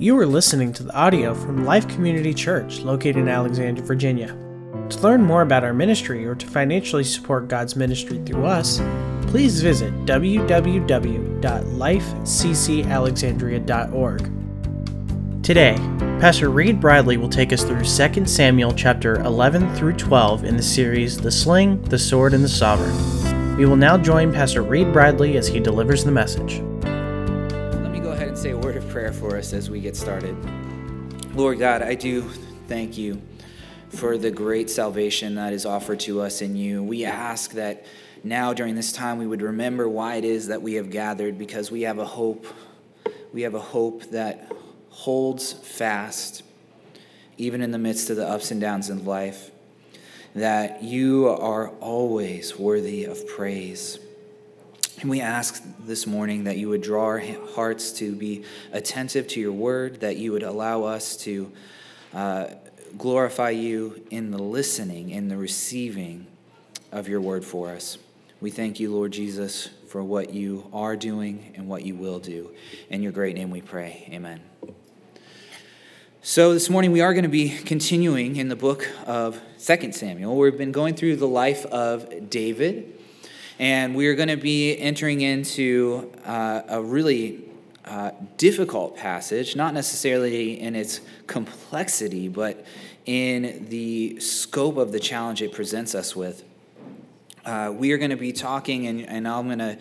You are listening to the audio from Life Community Church located in Alexandria, Virginia. To learn more about our ministry or to financially support God's ministry through us, please visit www.lifeccalexandria.org. Today, Pastor Reed Bradley will take us through 2 Samuel chapter 11 through 12 in the series The Sling, the Sword, and the Sovereign. We will now join Pastor Reed Bradley as he delivers the message prayer for us as we get started. Lord God, I do thank you for the great salvation that is offered to us in you. We ask that now during this time we would remember why it is that we have gathered because we have a hope. We have a hope that holds fast even in the midst of the ups and downs of life. That you are always worthy of praise and we ask this morning that you would draw our hearts to be attentive to your word, that you would allow us to uh, glorify you in the listening, in the receiving of your word for us. We thank you, Lord Jesus, for what you are doing and what you will do. In your great name we pray. Amen. So, this morning we are going to be continuing in the book of 2 Samuel. We've been going through the life of David. And we are going to be entering into uh, a really uh, difficult passage, not necessarily in its complexity, but in the scope of the challenge it presents us with. Uh, we are going to be talking, and, and I'm going to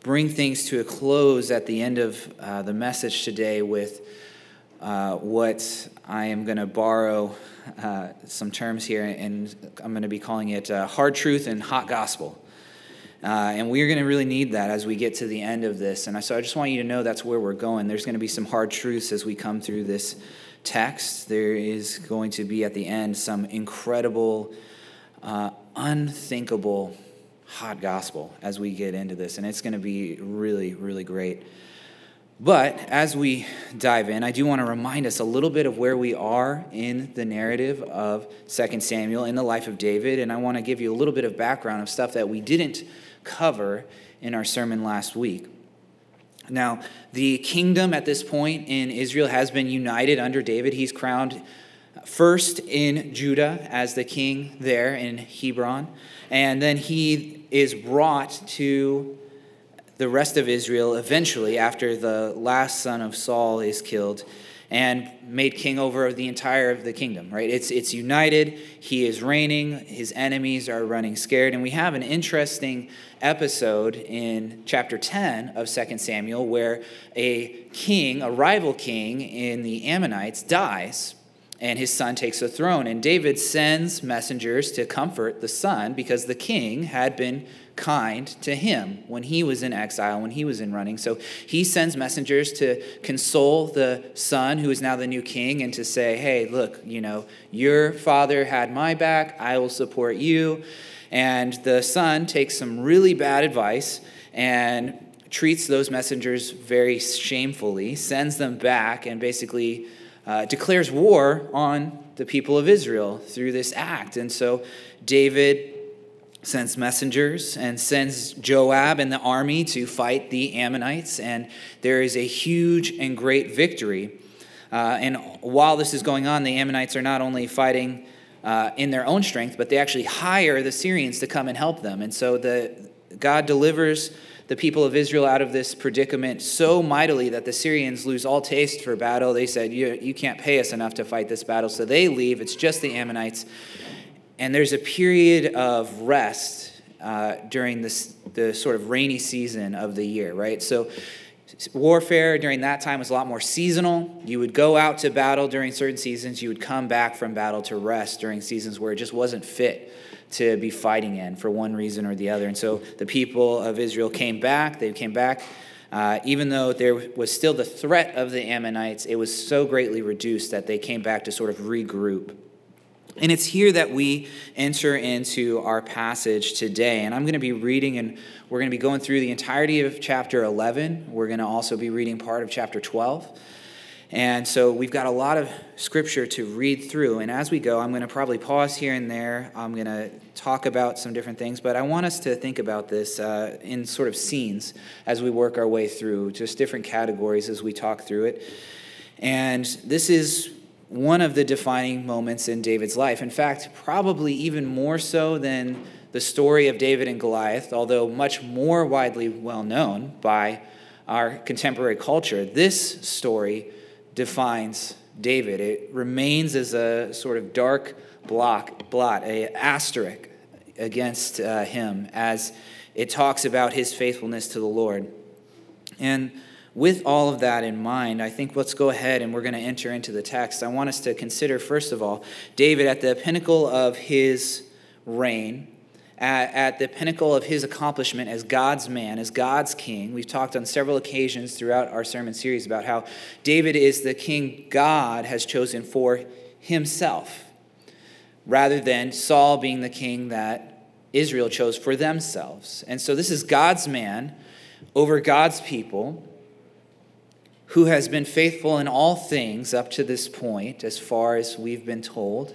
bring things to a close at the end of uh, the message today with uh, what I am going to borrow uh, some terms here, and I'm going to be calling it hard truth and hot gospel. Uh, and we're going to really need that as we get to the end of this. And so I just want you to know that's where we're going. There's going to be some hard truths as we come through this text. There is going to be at the end some incredible, uh, unthinkable hot gospel as we get into this. And it's going to be really, really great. But as we dive in, I do want to remind us a little bit of where we are in the narrative of 2 Samuel in the life of David. And I want to give you a little bit of background of stuff that we didn't cover in our sermon last week. Now, the kingdom at this point in Israel has been united under David. He's crowned first in Judah as the king there in Hebron, and then he is brought to the rest of Israel eventually after the last son of Saul is killed and made king over the entire of the kingdom right? It's it's united. He is reigning. His enemies are running scared. And we have an interesting episode in chapter 10 of 2 Samuel where a king, a rival king in the Ammonites, dies and his son takes the throne. And David sends messengers to comfort the son because the king had been kind to him when he was in exile, when he was in running. So he sends messengers to console the son who is now the new king and to say, hey, look, you know, your father had my back, I will support you. And the son takes some really bad advice and treats those messengers very shamefully, sends them back, and basically uh, declares war on the people of Israel through this act. And so David sends messengers and sends Joab and the army to fight the Ammonites, and there is a huge and great victory. Uh, and while this is going on, the Ammonites are not only fighting uh, in their own strength, but they actually hire the Syrians to come and help them. And so the, God delivers the people of Israel out of this predicament so mightily that the Syrians lose all taste for battle. They said, you, you can't pay us enough to fight this battle. So they leave. It's just the Ammonites. And there's a period of rest uh, during this, the sort of rainy season of the year, right? So warfare during that time was a lot more seasonal. You would go out to battle during certain seasons, you would come back from battle to rest during seasons where it just wasn't fit to be fighting in for one reason or the other. And so the people of Israel came back. They came back. Uh, even though there was still the threat of the Ammonites, it was so greatly reduced that they came back to sort of regroup. And it's here that we enter into our passage today. And I'm going to be reading, and we're going to be going through the entirety of chapter 11. We're going to also be reading part of chapter 12. And so we've got a lot of scripture to read through. And as we go, I'm going to probably pause here and there. I'm going to talk about some different things, but I want us to think about this uh, in sort of scenes as we work our way through, just different categories as we talk through it. And this is one of the defining moments in David's life. In fact, probably even more so than the story of David and Goliath, although much more widely well known by our contemporary culture, this story defines David. It remains as a sort of dark block, blot, a asterisk against uh, him as it talks about his faithfulness to the Lord. And with all of that in mind, I think let's go ahead and we're going to enter into the text. I want us to consider, first of all, David at the pinnacle of his reign, at, at, the pinnacle of his accomplishment as God's man, as God's king. We've talked on several occasions throughout our sermon series about how David is the king God has chosen for himself, rather than Saul being the king that Israel chose for themselves. And so this is God's man over God's people who has been faithful in all things up to this point, as far as we've been told,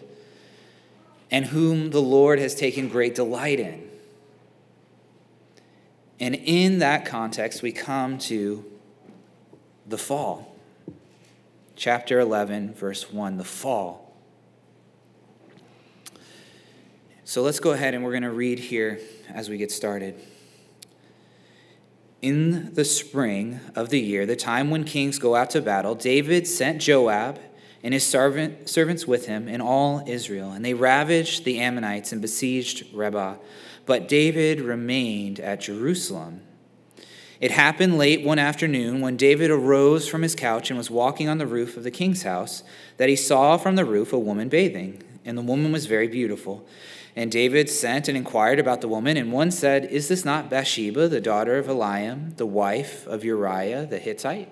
and whom the Lord has taken great delight in. And in that context, we come to the fall. Chapter 11, verse 1, the fall. So let's go ahead and we're going to read here as we get started in the spring of the year, the time when kings go out to battle, David sent Joab and his servant, servants with him and all Israel, and they ravaged the Ammonites and besieged Rabbah. But David remained at Jerusalem. It happened late one afternoon when David arose from his couch and was walking on the roof of the king's house that he saw from the roof a woman bathing, and the woman was very beautiful. And David sent and inquired about the woman, and one said, Is this not Bathsheba, the daughter of Eliam, the wife of Uriah the Hittite?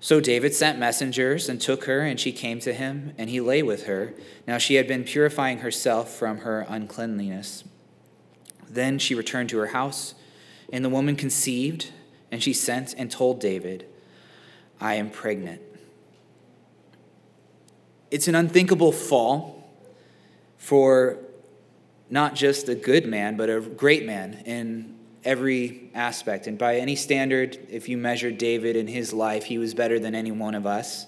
So David sent messengers and took her, and she came to him, and he lay with her. Now she had been purifying herself from her uncleanliness. Then she returned to her house, and the woman conceived, and she sent and told David, I am pregnant. It's an unthinkable fall for not just a good man, but a great man in every aspect. And by any standard, if you measured David in his life, he was better than any one of us.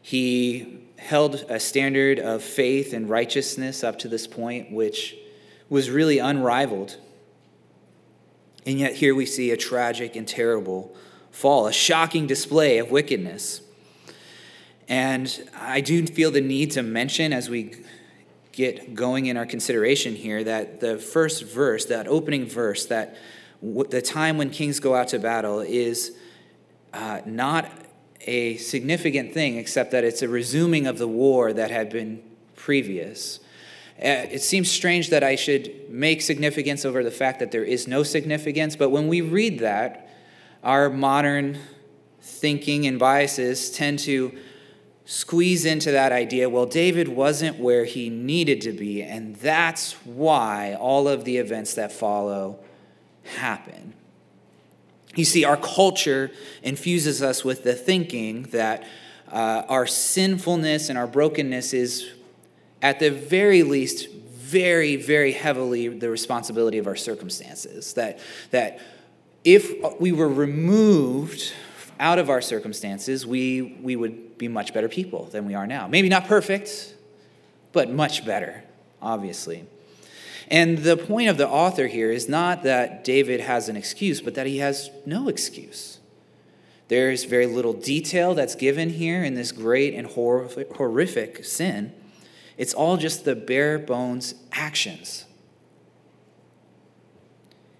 He held a standard of faith and righteousness up to this point, which was really unrivaled. And yet, here we see a tragic and terrible fall, a shocking display of wickedness. And I do feel the need to mention as we get going in our consideration here that the first verse, that opening verse, that w- the time when kings go out to battle is uh, not a significant thing, except that it's a resuming of the war that had been previous. Uh, it seems strange that I should make significance over the fact that there is no significance, but when we read that, our modern thinking and biases tend to squeeze into that idea well, David wasn't where he needed to be, and that's why all of the events that follow happen. You see, our culture infuses us with the thinking that uh, our sinfulness and our brokenness is, at the very least, very, very heavily the responsibility of our circumstances. That, that if we were removed out of our circumstances, we, we would be much better people than we are now. Maybe not perfect, but much better, obviously. And the point of the author here is not that David has an excuse, but that he has no excuse. There's very little detail that's given here in this great and horrific sin. It's all just the bare bones actions.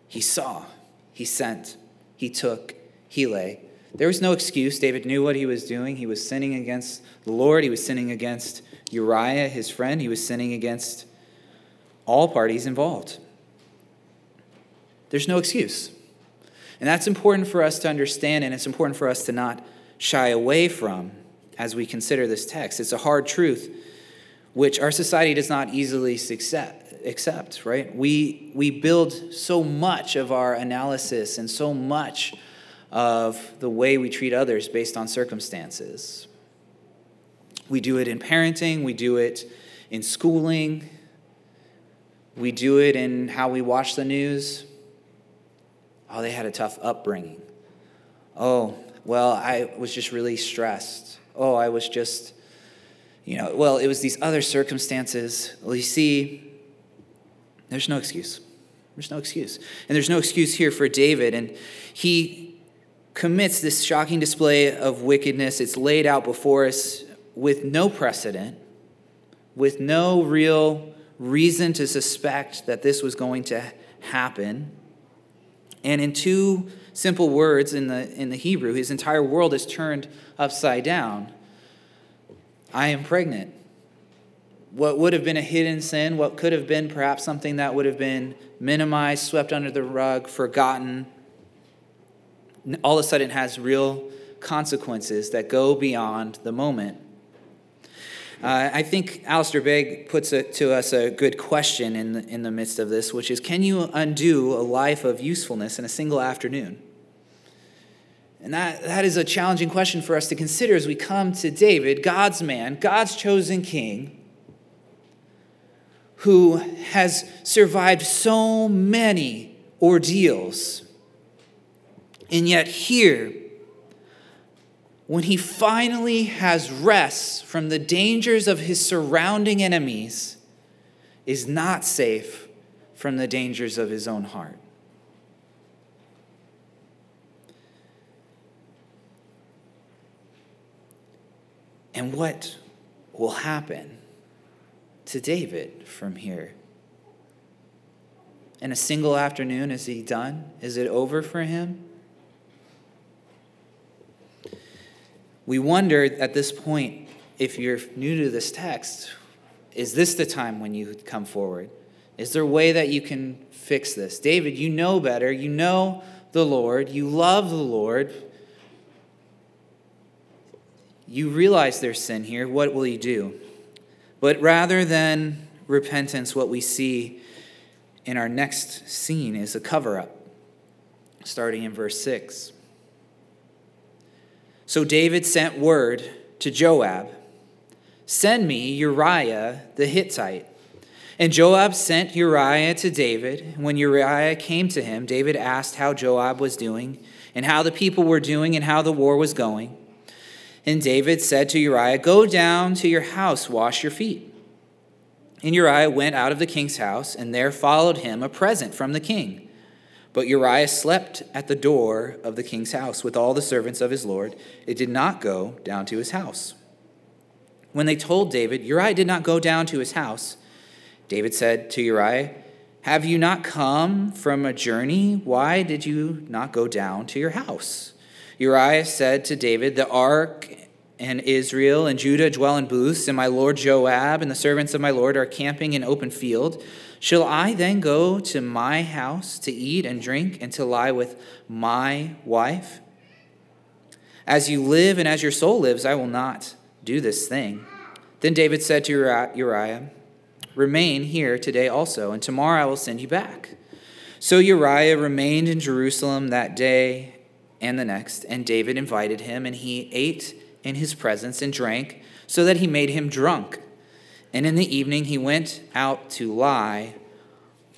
He saw, he sent, he took, he lay, there was no excuse. David knew what he was doing. He was sinning against the Lord. He was sinning against Uriah, his friend. He was sinning against all parties involved. There's no excuse. And that's important for us to understand, and it's important for us to not shy away from as we consider this text. It's a hard truth which our society does not easily accept, right? We, we build so much of our analysis and so much of the way we treat others based on circumstances. We do it in parenting, we do it in schooling, we do it in how we watch the news. Oh, they had a tough upbringing. Oh, well, I was just really stressed. Oh, I was just, you know, well, it was these other circumstances. Well, you see, there's no excuse. There's no excuse. And there's no excuse here for David. And he commits this shocking display of wickedness. It's laid out before us with no precedent, with no real reason to suspect that this was going to happen. And in two simple words in the, in the Hebrew, his entire world is turned upside down. I am pregnant. What would have been a hidden sin, what could have been perhaps something that would have been minimized, swept under the rug, forgotten, all of a sudden has real consequences that go beyond the moment. Uh, I think Alistair Begg puts a, to us a good question in the, in the midst of this, which is Can you undo a life of usefulness in a single afternoon? And that, that is a challenging question for us to consider as we come to David, God's man, God's chosen king, who has survived so many ordeals. And yet, here, when he finally has rest from the dangers of his surrounding enemies, is not safe from the dangers of his own heart. And what will happen to David from here? In a single afternoon, is he done? Is it over for him? We wonder at this point, if you're new to this text, is this the time when you come forward? Is there a way that you can fix this? David, you know better. You know the Lord. You love the Lord. You realize there's sin here. What will you do? But rather than repentance, what we see in our next scene is a cover up, starting in verse 6. So David sent word to Joab Send me Uriah the Hittite. And Joab sent Uriah to David. When Uriah came to him, David asked how Joab was doing, and how the people were doing, and how the war was going. And David said to Uriah, Go down to your house, wash your feet. And Uriah went out of the king's house, and there followed him a present from the king. But Uriah slept at the door of the king's house with all the servants of his Lord. It did not go down to his house. When they told David, Uriah did not go down to his house, David said to Uriah, Have you not come from a journey? Why did you not go down to your house? Uriah said to David, The ark and Israel and Judah dwell in booths, and my lord Joab and the servants of my lord are camping in open field. Shall I then go to my house to eat and drink and to lie with my wife? As you live and as your soul lives, I will not do this thing. Then David said to Uriah, Remain here today also, and tomorrow I will send you back. So Uriah remained in Jerusalem that day and the next, and David invited him, and he ate in his presence and drank, so that he made him drunk. And in the evening he went out to lie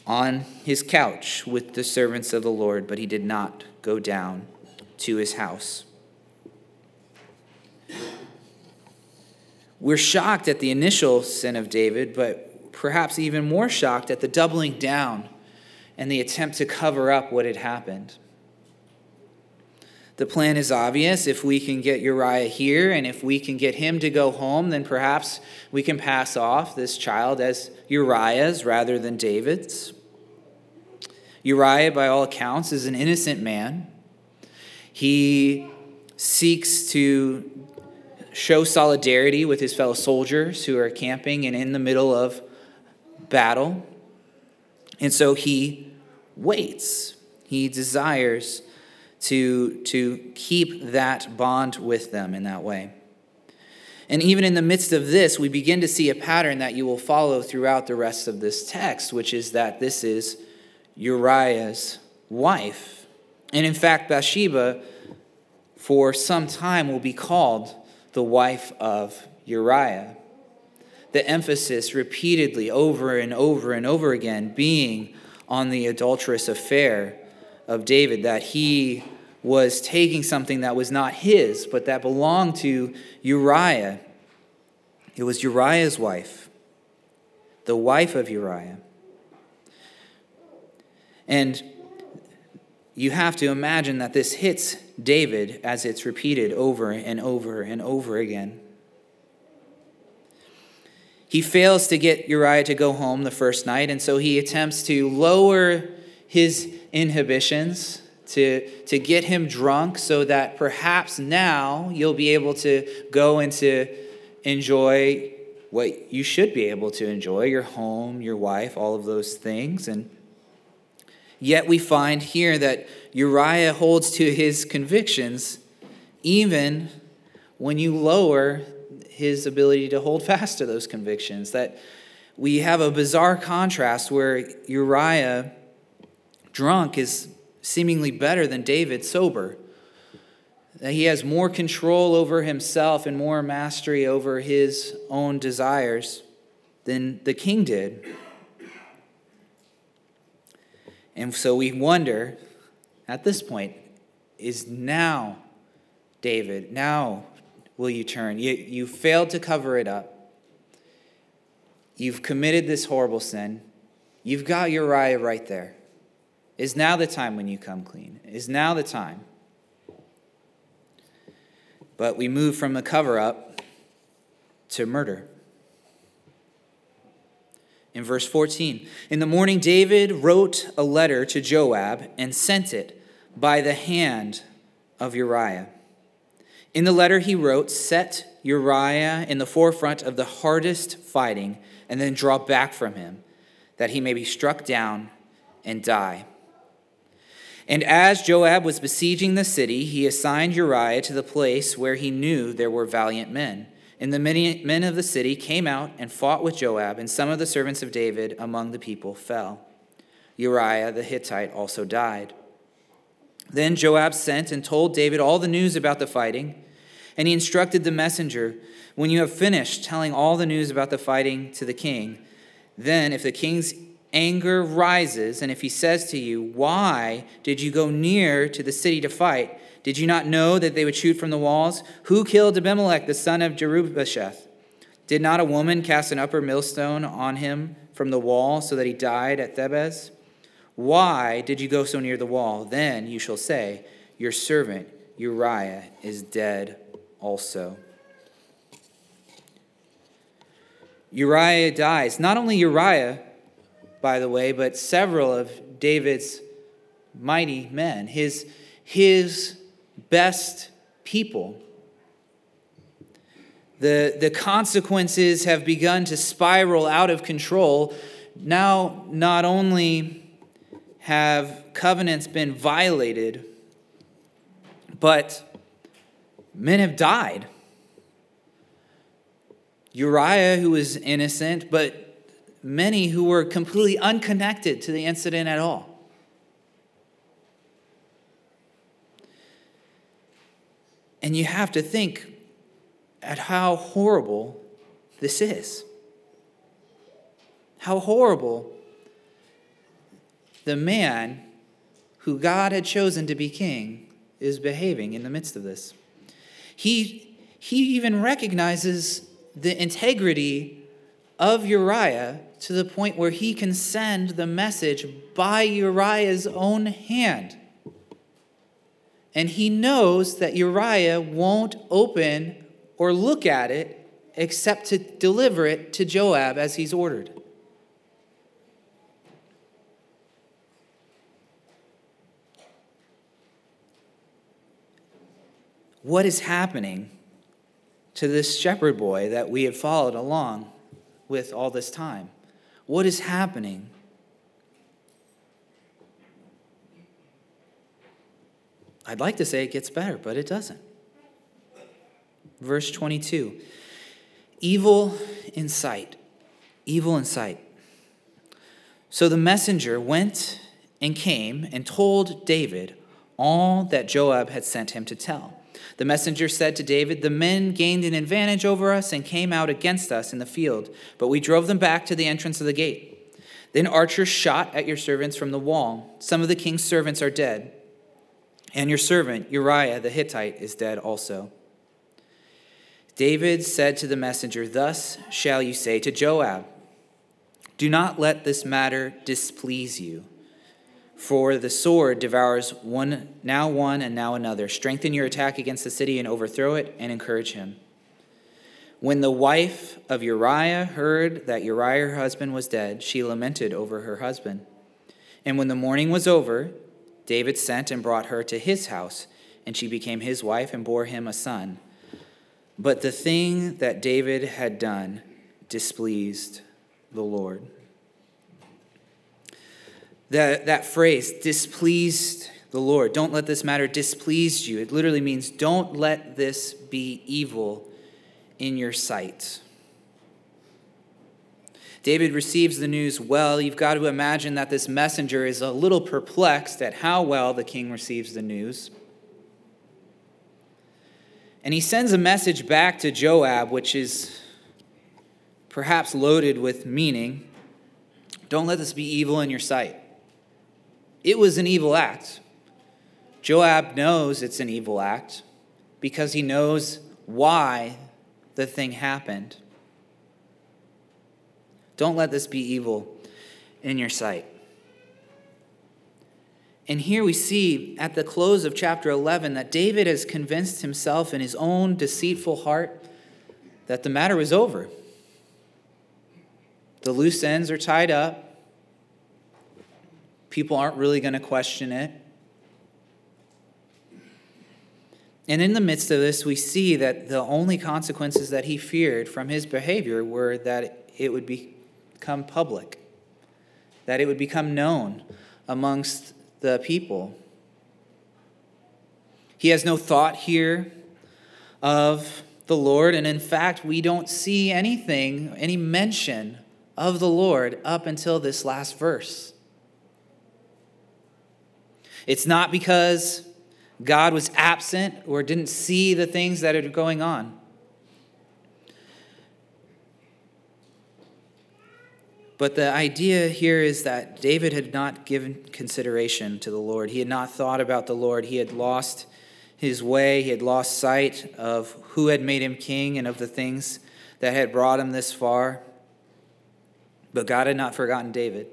on his couch with the servants of the Lord, but he did not go down to his house. We're shocked at the initial sin of David, but perhaps even more shocked at the doubling down and the attempt to cover up what had happened. The plan is obvious. If we can get Uriah here and if we can get him to go home, then perhaps we can pass off this child as Uriah's rather than David's. Uriah, by all accounts, is an innocent man. He seeks to show solidarity with his fellow soldiers who are camping and in the middle of battle. And so he waits. He desires to, to keep that bond with them in that way. And even in the midst of this, we begin to see a pattern that you will follow throughout the rest of this text, which is that this is Uriah's wife. And in fact, Bathsheba, for some time, will be called the wife of Uriah. The emphasis repeatedly, over and over and over again, being on the adulterous affair of David, that he was taking something that was not his, but that belonged to Uriah. It was Uriah's wife, the wife of Uriah. And you have to imagine that this hits David as it's repeated over and over and over again. He fails to get Uriah to go home the first night, and so he attempts to lower his inhibitions, to, to get him drunk, so that perhaps now you'll be able to go and to enjoy what you should be able to enjoy your home, your wife, all of those things. And yet we find here that Uriah holds to his convictions even when you lower his ability to hold fast to those convictions. That we have a bizarre contrast where Uriah, drunk, is seemingly better than David, sober. That he has more control over himself and more mastery over his own desires than the king did. And so we wonder at this point is now David, now will you turn? You, you failed to cover it up. You've committed this horrible sin. You've got Uriah right there. Is now the time when you come clean? Is now the time? But we move from a cover up to murder. In verse 14, in the morning, David wrote a letter to Joab and sent it by the hand of Uriah. In the letter he wrote, Set Uriah in the forefront of the hardest fighting, and then draw back from him, that he may be struck down and die. And as Joab was besieging the city, he assigned Uriah to the place where he knew there were valiant men. And the many men of the city came out and fought with Joab, and some of the servants of David among the people fell. Uriah the Hittite also died. Then Joab sent and told David all the news about the fighting, and he instructed the messenger When you have finished telling all the news about the fighting to the king, then if the king's anger rises, and if he says to you, Why did you go near to the city to fight? Did you not know that they would shoot from the walls? Who killed Abimelech, the son of Jerubbesheth? Did not a woman cast an upper millstone on him from the wall so that he died at Thebez? Why did you go so near the wall? Then you shall say, Your servant Uriah is dead also. Uriah dies. Not only Uriah, by the way, but several of David's mighty men, his, his best people. The, the consequences have begun to spiral out of control. Now, not only have covenants been violated, but men have died. Uriah, who was innocent, but many who were completely unconnected to the incident at all. And you have to think at how horrible this is. How horrible the man who God had chosen to be king is behaving in the midst of this. He, he even recognizes the integrity of Uriah to the point where he can send the message by Uriah's own hand. And he knows that Uriah won't open or look at it except to deliver it to Joab as he's ordered. what is happening to this shepherd boy that we have followed along with all this time? What is happening? I'd like to say it gets better, but it doesn't. Verse 22 Evil in sight. Evil in sight. So the messenger went and came and told David all that Joab had sent him to tell. The messenger said to David, The men gained an advantage over us and came out against us in the field, but we drove them back to the entrance of the gate. Then archers shot at your servants from the wall. Some of the king's servants are dead. And your servant Uriah the Hittite is dead also. David said to the messenger, Thus shall you say to Joab, Do not let this matter displease you. For the sword devours one now one and now another. Strengthen your attack against the city and overthrow it, and encourage him. When the wife of Uriah heard that Uriah her husband was dead, she lamented over her husband. And when the mourning was over, David sent and brought her to his house, and she became his wife and bore him a son. But the thing that David had done displeased the Lord. That, that phrase, displeased the Lord, don't let this matter displease you, it literally means don't let this be evil in your sight. David receives the news well. You've got to imagine that this messenger is a little perplexed at how well the king receives the news. And he sends a message back to Joab, which is perhaps loaded with meaning. Don't let this be evil in your sight. It was an evil act. Joab knows it's an evil act because he knows why the thing happened. Don't let this be evil in your sight. And here we see at the close of chapter 11 that David has convinced himself in his own deceitful heart that the matter was over. The loose ends are tied up. People aren't really going to question it. And in the midst of this, we see that the only consequences that he feared from his behavior were that it would become public, that it would become known amongst the people. He has no thought here of the Lord, and in fact, we don't see anything, any mention of the Lord up until this last verse. It's not because God was absent or didn't see the things that are going on. But the idea here is that David had not given consideration to the Lord. He had not thought about the Lord. He had lost his way. He had lost sight of who had made him king and of the things that had brought him this far. But God had not forgotten David.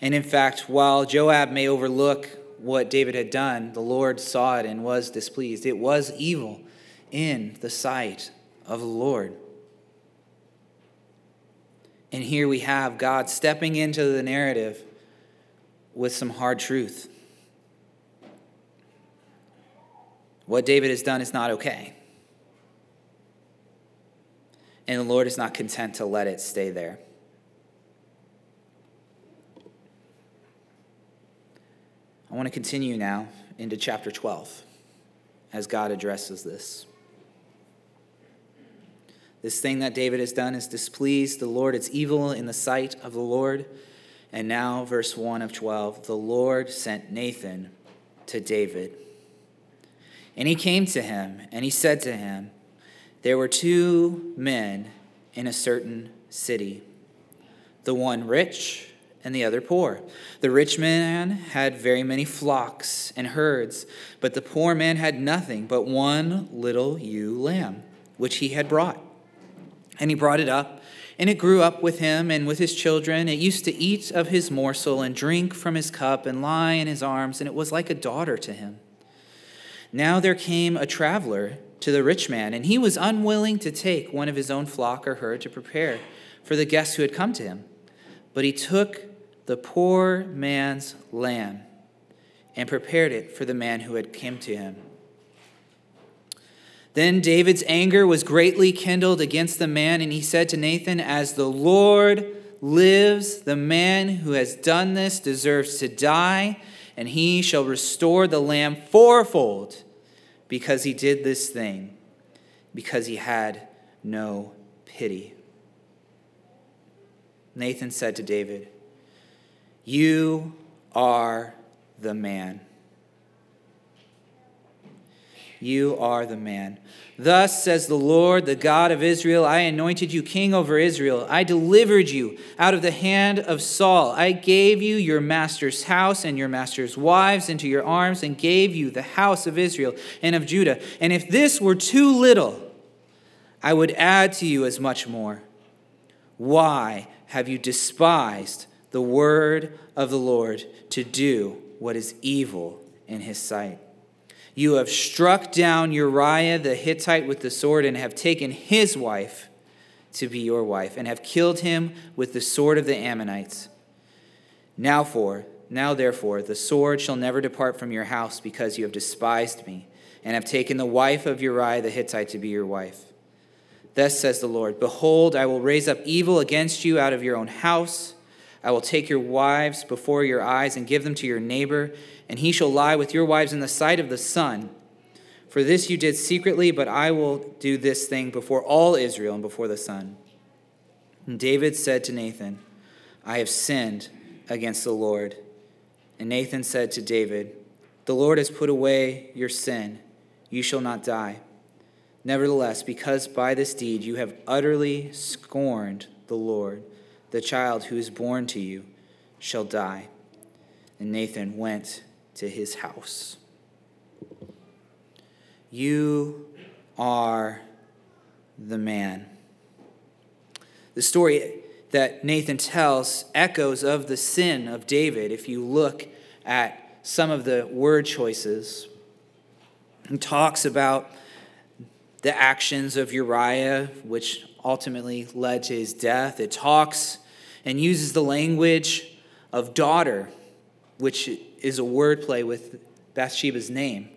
And in fact, while Joab may overlook what David had done, the Lord saw it and was displeased. It was evil in the sight of the Lord. And here we have God stepping into the narrative with some hard truth. What David has done is not okay. And the Lord is not content to let it stay there. I want to continue now into chapter 12 as God addresses this. This thing that David has done is displeased the Lord. It's evil in the sight of the Lord. And now, verse 1 of 12 the Lord sent Nathan to David. And he came to him, and he said to him, There were two men in a certain city, the one rich and the other poor. The rich man had very many flocks and herds, but the poor man had nothing but one little ewe lamb, which he had brought. And he brought it up, and it grew up with him and with his children. It used to eat of his morsel and drink from his cup and lie in his arms, and it was like a daughter to him. Now there came a traveler to the rich man, and he was unwilling to take one of his own flock or herd to prepare for the guests who had come to him. But he took the poor man's lamb and prepared it for the man who had come to him. Then David's anger was greatly kindled against the man, and he said to Nathan, As the Lord lives, the man who has done this deserves to die, and he shall restore the lamb fourfold because he did this thing, because he had no pity. Nathan said to David, You are the man. You are the man. Thus says the Lord, the God of Israel I anointed you king over Israel. I delivered you out of the hand of Saul. I gave you your master's house and your master's wives into your arms, and gave you the house of Israel and of Judah. And if this were too little, I would add to you as much more. Why have you despised the word of the Lord to do what is evil in his sight? You have struck down Uriah the Hittite with the sword and have taken his wife to be your wife and have killed him with the sword of the Ammonites. Now for, now therefore, the sword shall never depart from your house because you have despised me and have taken the wife of Uriah the Hittite to be your wife. Thus says the Lord Behold, I will raise up evil against you out of your own house. I will take your wives before your eyes and give them to your neighbor and he shall lie with your wives in the sight of the sun. For this you did secretly, but I will do this thing before all Israel and before the sun. And David said to Nathan, I have sinned against the Lord. And Nathan said to David, The Lord has put away your sin. You shall not die. Nevertheless, because by this deed you have utterly scorned the Lord, the child who is born to you shall die. And Nathan went to his house. You are the man. The story that Nathan tells echoes of the sin of David if you look at some of the word choices. He talks about the actions of Uriah, which ultimately led to his death. It talks and uses the language of daughter, which is a wordplay with Bathsheba's name.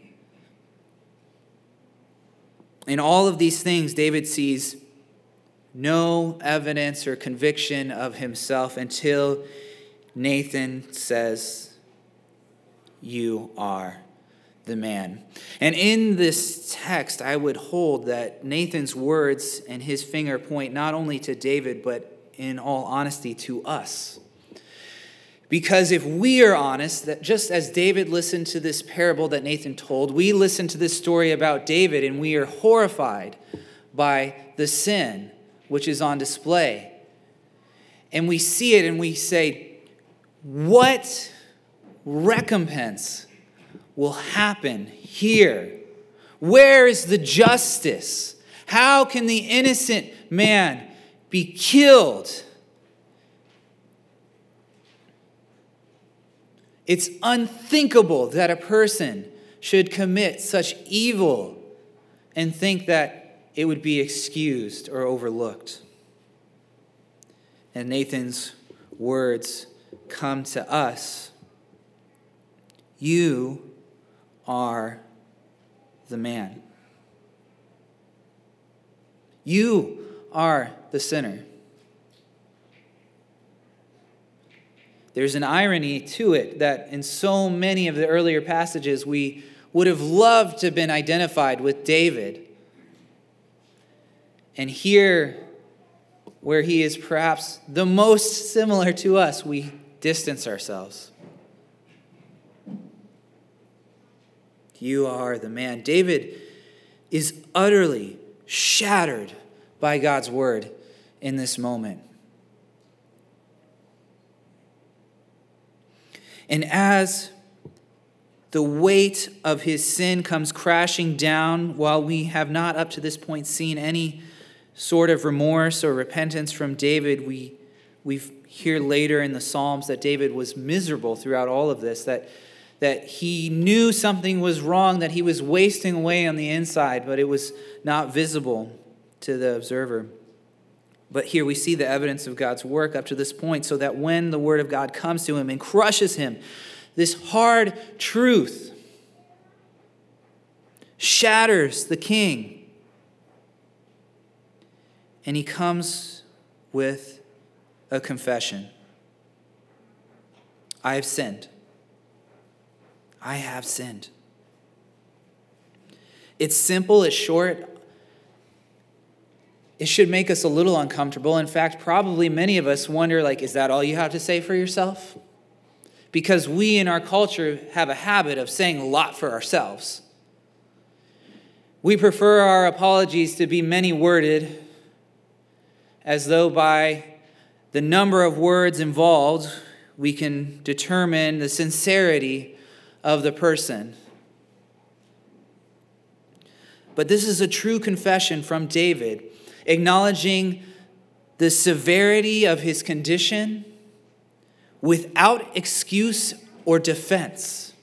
In all of these things, David sees no evidence or conviction of himself until Nathan says, You are the man. And in this text, I would hold that Nathan's words and his finger point not only to David, but in all honesty to us. Because if we are honest, that just as David listened to this parable that Nathan told, we listen to this story about David and we are horrified by the sin which is on display. And we see it and we say, What recompense will happen here? Where is the justice? How can the innocent man be killed? It's unthinkable that a person should commit such evil and think that it would be excused or overlooked. And Nathan's words come to us You are the man. You are the sinner. There's an irony to it that in so many of the earlier passages, we would have loved to have been identified with David. And here, where he is perhaps the most similar to us, we distance ourselves. You are the man. David is utterly shattered by God's word in this moment. And as the weight of his sin comes crashing down, while we have not up to this point seen any sort of remorse or repentance from David, we, we hear later in the Psalms that David was miserable throughout all of this, that, that he knew something was wrong, that he was wasting away on the inside, but it was not visible to the observer. But here we see the evidence of God's work up to this point, so that when the Word of God comes to him and crushes him, this hard truth shatters the king. And he comes with a confession I have sinned. I have sinned. It's simple, it's short, it should make us a little uncomfortable. In fact, probably many of us wonder like is that all you have to say for yourself? Because we in our culture have a habit of saying a lot for ourselves. We prefer our apologies to be many worded, as though by the number of words involved, we can determine the sincerity of the person. But this is a true confession from David, acknowledging the severity of his condition without excuse or defense.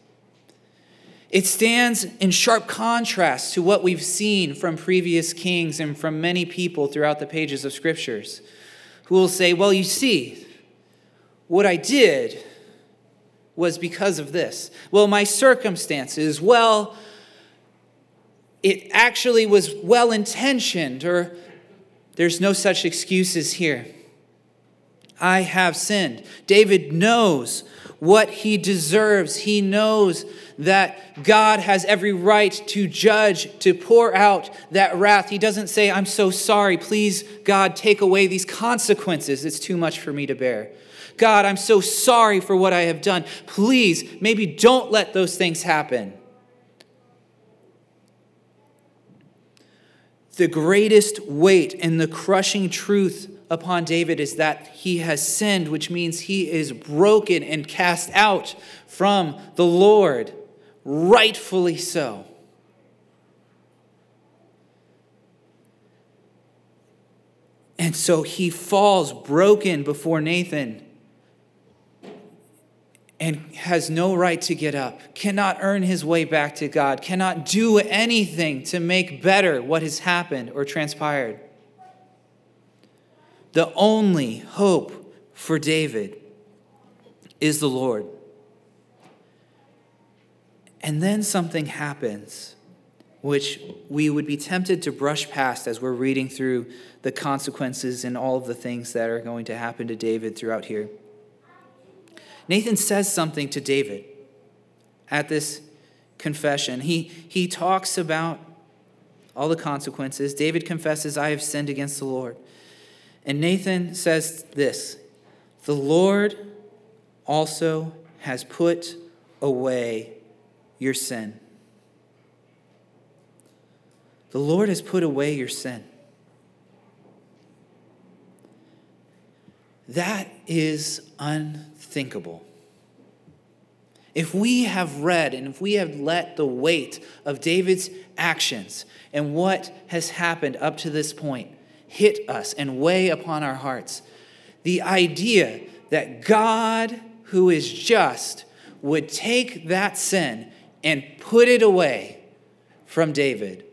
It stands in sharp contrast to what we've seen from previous kings and from many people throughout the pages of scriptures who will say, Well, you see, what I did was because of this. Well, my circumstances, well, it actually was well intentioned, or there's no such excuses here. I have sinned. David knows what he deserves. He knows that God has every right to judge, to pour out that wrath. He doesn't say, I'm so sorry. Please, God, take away these consequences. It's too much for me to bear. God, I'm so sorry for what I have done. Please, maybe don't let those things happen. The greatest weight and the crushing truth upon David is that he has sinned, which means he is broken and cast out from the Lord, rightfully so. And so he falls broken before Nathan and has no right to get up, cannot earn his way back to God, cannot do anything to make better what has happened or transpired. The only hope for David is the Lord. And then something happens which we would be tempted to brush past as we're reading through the consequences and all of the things that are going to happen to David throughout here. Nathan says something to David at this confession. He, he talks about all the consequences. David confesses, I have sinned against the Lord. And Nathan says this The Lord also has put away your sin. The Lord has put away your sin. That is unthinkable. If we have read and if we have let the weight of David's actions and what has happened up to this point hit us and weigh upon our hearts. The idea that God, who is just, would take that sin and put it away from David.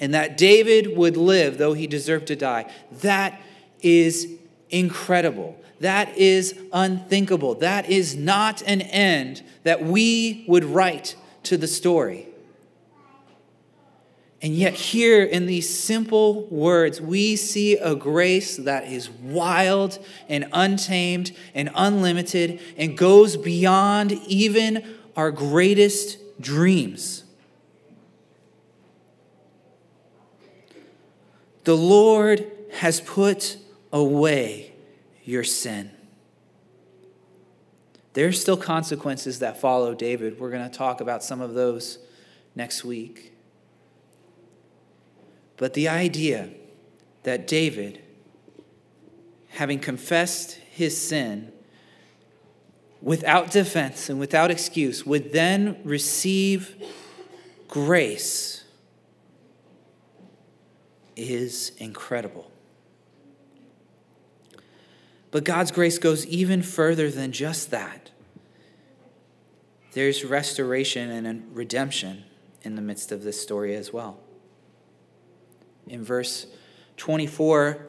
And that David would live though he deserved to die. That is incredible. That is unthinkable. That is not an end that we would write to the story. And yet, here in these simple words, we see a grace that is wild and untamed and unlimited and goes beyond even our greatest dreams. The Lord has put away your sin. There are still consequences that follow David. We're going to talk about some of those next week. But the idea that David, having confessed his sin without defense and without excuse, would then receive grace is incredible. But God's grace goes even further than just that. There's restoration and redemption in the midst of this story as well in verse 24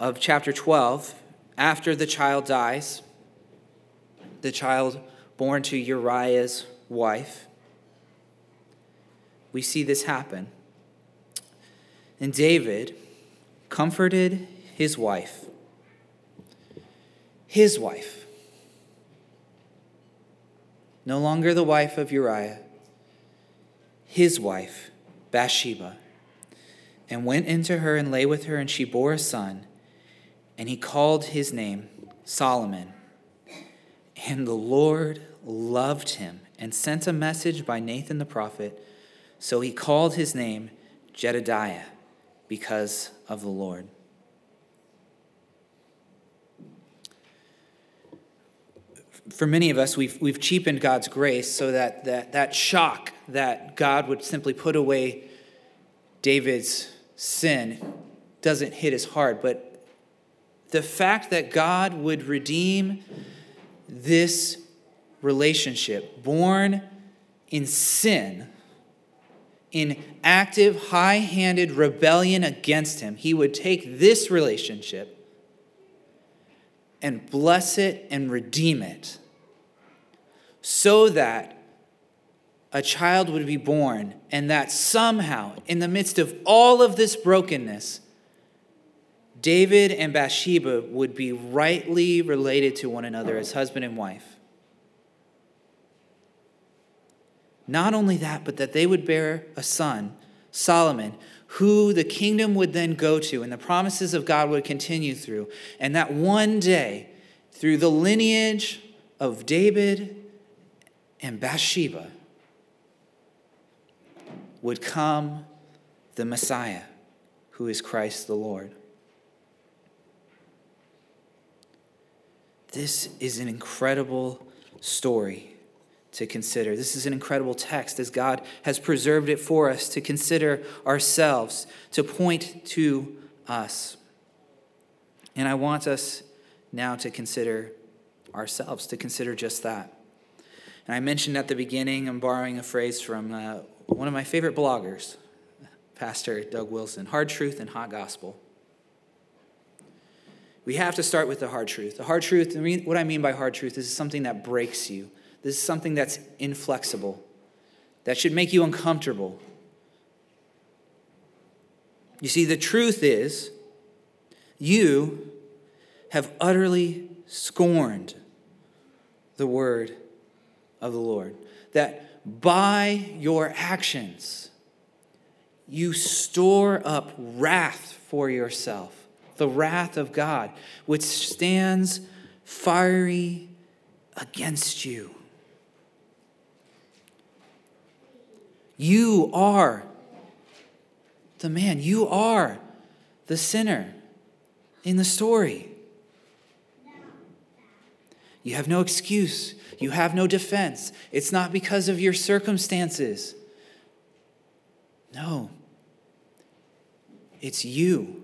of chapter 12, after the child dies, the child born to Uriah's wife, we see this happen. And David comforted his wife, his wife, no longer the wife of Uriah, his wife, Bathsheba and went into her and lay with her, and she bore a son, and he called his name Solomon. And the Lord loved him and sent a message by Nathan the prophet So he called his name Jedidiah because of the Lord. For many of us, we've, we've cheapened God's grace so that, that that shock that God would simply put away David's sin doesn't hit as hard. But the fact that God would redeem this relationship, born in sin, in active, high handed rebellion against Him, He would take this relationship and bless it and redeem it so that a child would be born and that somehow, in the midst of all of this brokenness, David and Bathsheba would be rightly related to one another as husband and wife. Not only that, but that they would bear a son, Solomon, who the kingdom would then go to and the promises of God would continue through. And that one day, through the lineage of David and Bathsheba, would come the Messiah, who is Christ the Lord. This is an incredible story to consider. This is an incredible text as God has preserved it for us to consider ourselves, to point to us. And I want us now to consider ourselves, to consider just that. And I mentioned at the beginning, I'm borrowing a phrase from uh, one of my favorite bloggers, Pastor Doug Wilson hard truth and hot gospel we have to start with the hard truth. The hard truth, what I mean by hard truth, is something that breaks you. This is something that's inflexible, that should make you uncomfortable. You see, the truth is, you have utterly scorned the word of the Lord. That by your actions, you store up wrath for yourself the wrath of God, which stands fiery against you. You are the man, you are the sinner in the story. You have no excuse. You have no defense. It's not because of your circumstances. No, it's you.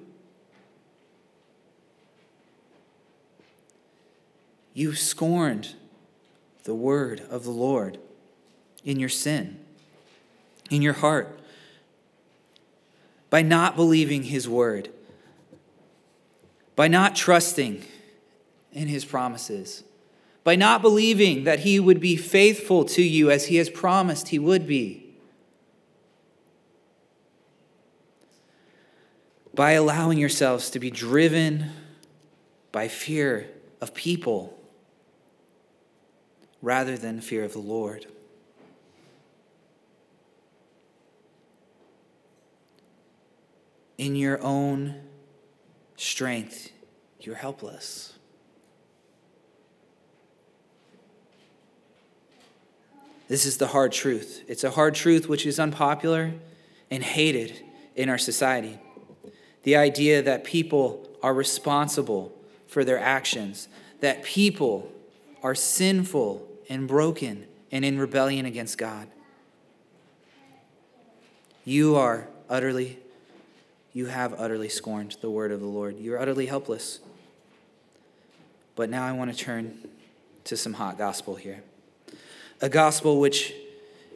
You scorned the word of the Lord in your sin, in your heart, by not believing his word, by not trusting in his promises, by not believing that he would be faithful to you as he has promised he would be. By allowing yourselves to be driven by fear of people rather than fear of the Lord. In your own strength, you're helpless. This is the hard truth. It's a hard truth which is unpopular and hated in our society. The idea that people are responsible for their actions, that people are sinful and broken and in rebellion against God. You are utterly, you have utterly scorned the word of the Lord. You are utterly helpless. But now I want to turn to some hot gospel here. A gospel which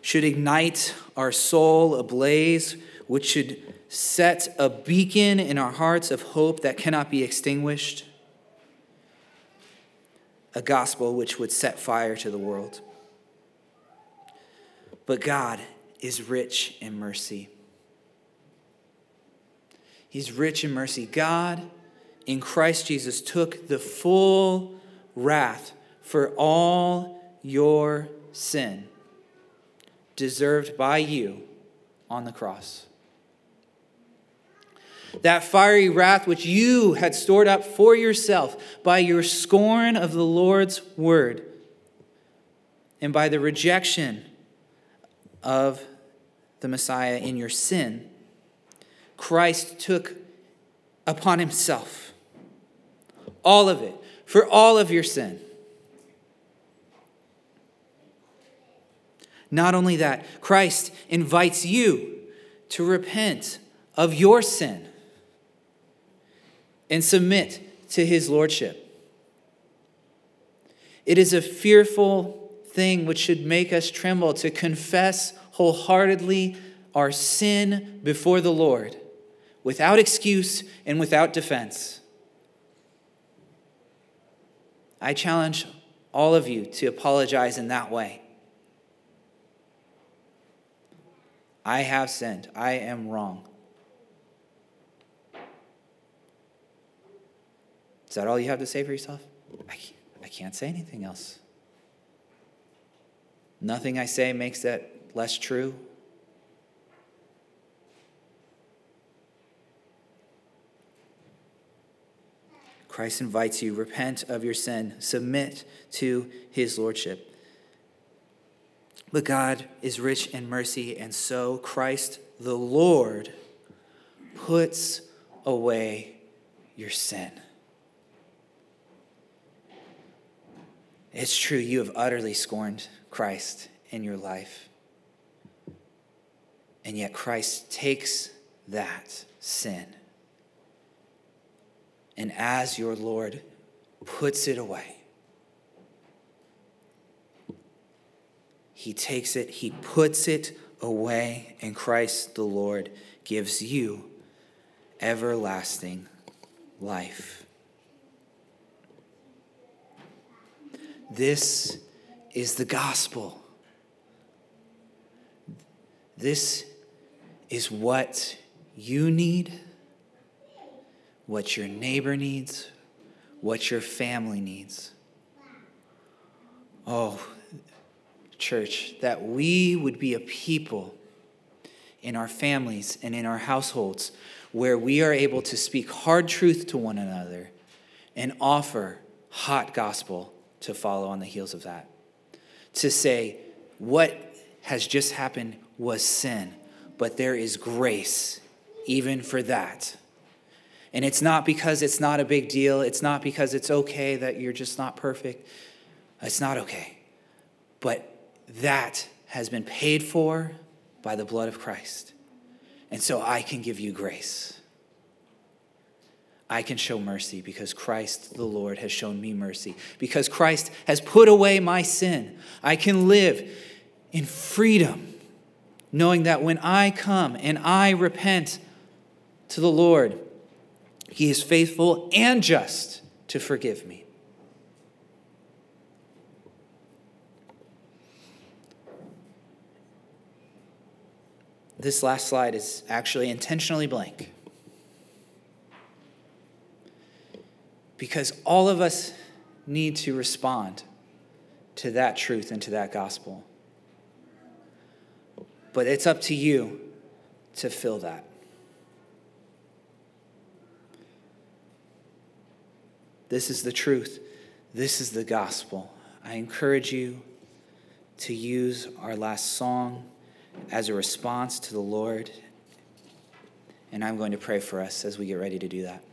should ignite our soul ablaze, which should set a beacon in our hearts of hope that cannot be extinguished a gospel which would set fire to the world. But God is rich in mercy. He's rich in mercy. God, in Christ Jesus, took the full wrath for all your sin, deserved by you on the cross that fiery wrath which you had stored up for yourself by your scorn of the Lord's word and by the rejection of the Messiah in your sin, Christ took upon himself all of it for all of your sin. Not only that, Christ invites you to repent of your sin and submit to his lordship. It is a fearful thing which should make us tremble to confess wholeheartedly our sin before the Lord without excuse and without defense. I challenge all of you to apologize in that way. I have sinned. I am wrong. Is that all you have to say for yourself? I, I can't say anything else. Nothing I say makes that less true. Christ invites you repent of your sin, submit to his lordship. But God is rich in mercy, and so Christ the Lord puts away your sin. It's true, you have utterly scorned Christ in your life. And yet, Christ takes that sin and, as your Lord, puts it away. He takes it, he puts it away, and Christ the Lord gives you everlasting life. This is the gospel. This is what you need, what your neighbor needs, what your family needs. Oh, church, that we would be a people in our families and in our households where we are able to speak hard truth to one another and offer hot gospel to follow on the heels of that. To say, what has just happened was sin, but there is grace even for that. And it's not because it's not a big deal. It's not because it's okay that you're just not perfect. It's not okay. But that has been paid for by the blood of Christ. And so I can give you grace. I can show mercy because Christ the Lord has shown me mercy. Because Christ has put away my sin. I can live in freedom, knowing that when I come and I repent to the Lord, He is faithful and just to forgive me. This last slide is actually intentionally blank. Because all of us need to respond to that truth and to that gospel. But it's up to you to fill that. This is the truth. This is the gospel. I encourage you to use our last song as a response to the Lord. And I'm going to pray for us as we get ready to do that.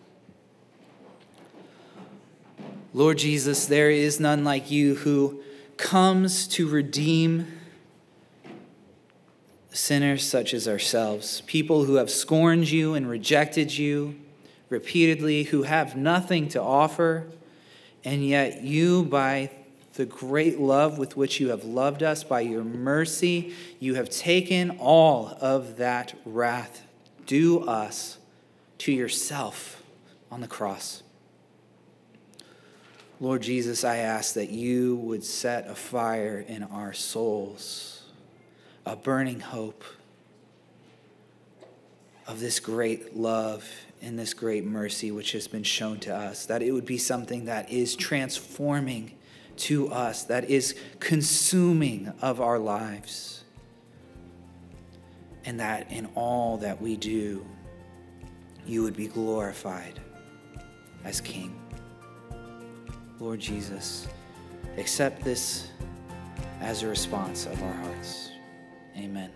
Lord Jesus, there is none like you who comes to redeem sinners such as ourselves, people who have scorned you and rejected you repeatedly, who have nothing to offer, and yet you, by the great love with which you have loved us, by your mercy, you have taken all of that wrath due us to yourself on the cross. Lord Jesus, I ask that you would set a fire in our souls, a burning hope of this great love and this great mercy which has been shown to us, that it would be something that is transforming to us, that is consuming of our lives. And that in all that we do, you would be glorified as King. Lord Jesus, accept this as a response of our hearts. Amen.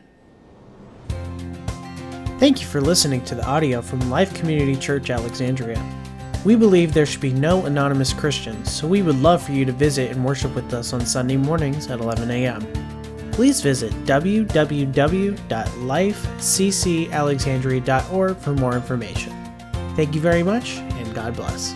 Thank you for listening to the audio from Life Community Church Alexandria. We believe there should be no anonymous Christians, so we would love for you to visit and worship with us on Sunday mornings at 11 a.m. Please visit www.lifeccalexandria.org for more information. Thank you very much, and God bless.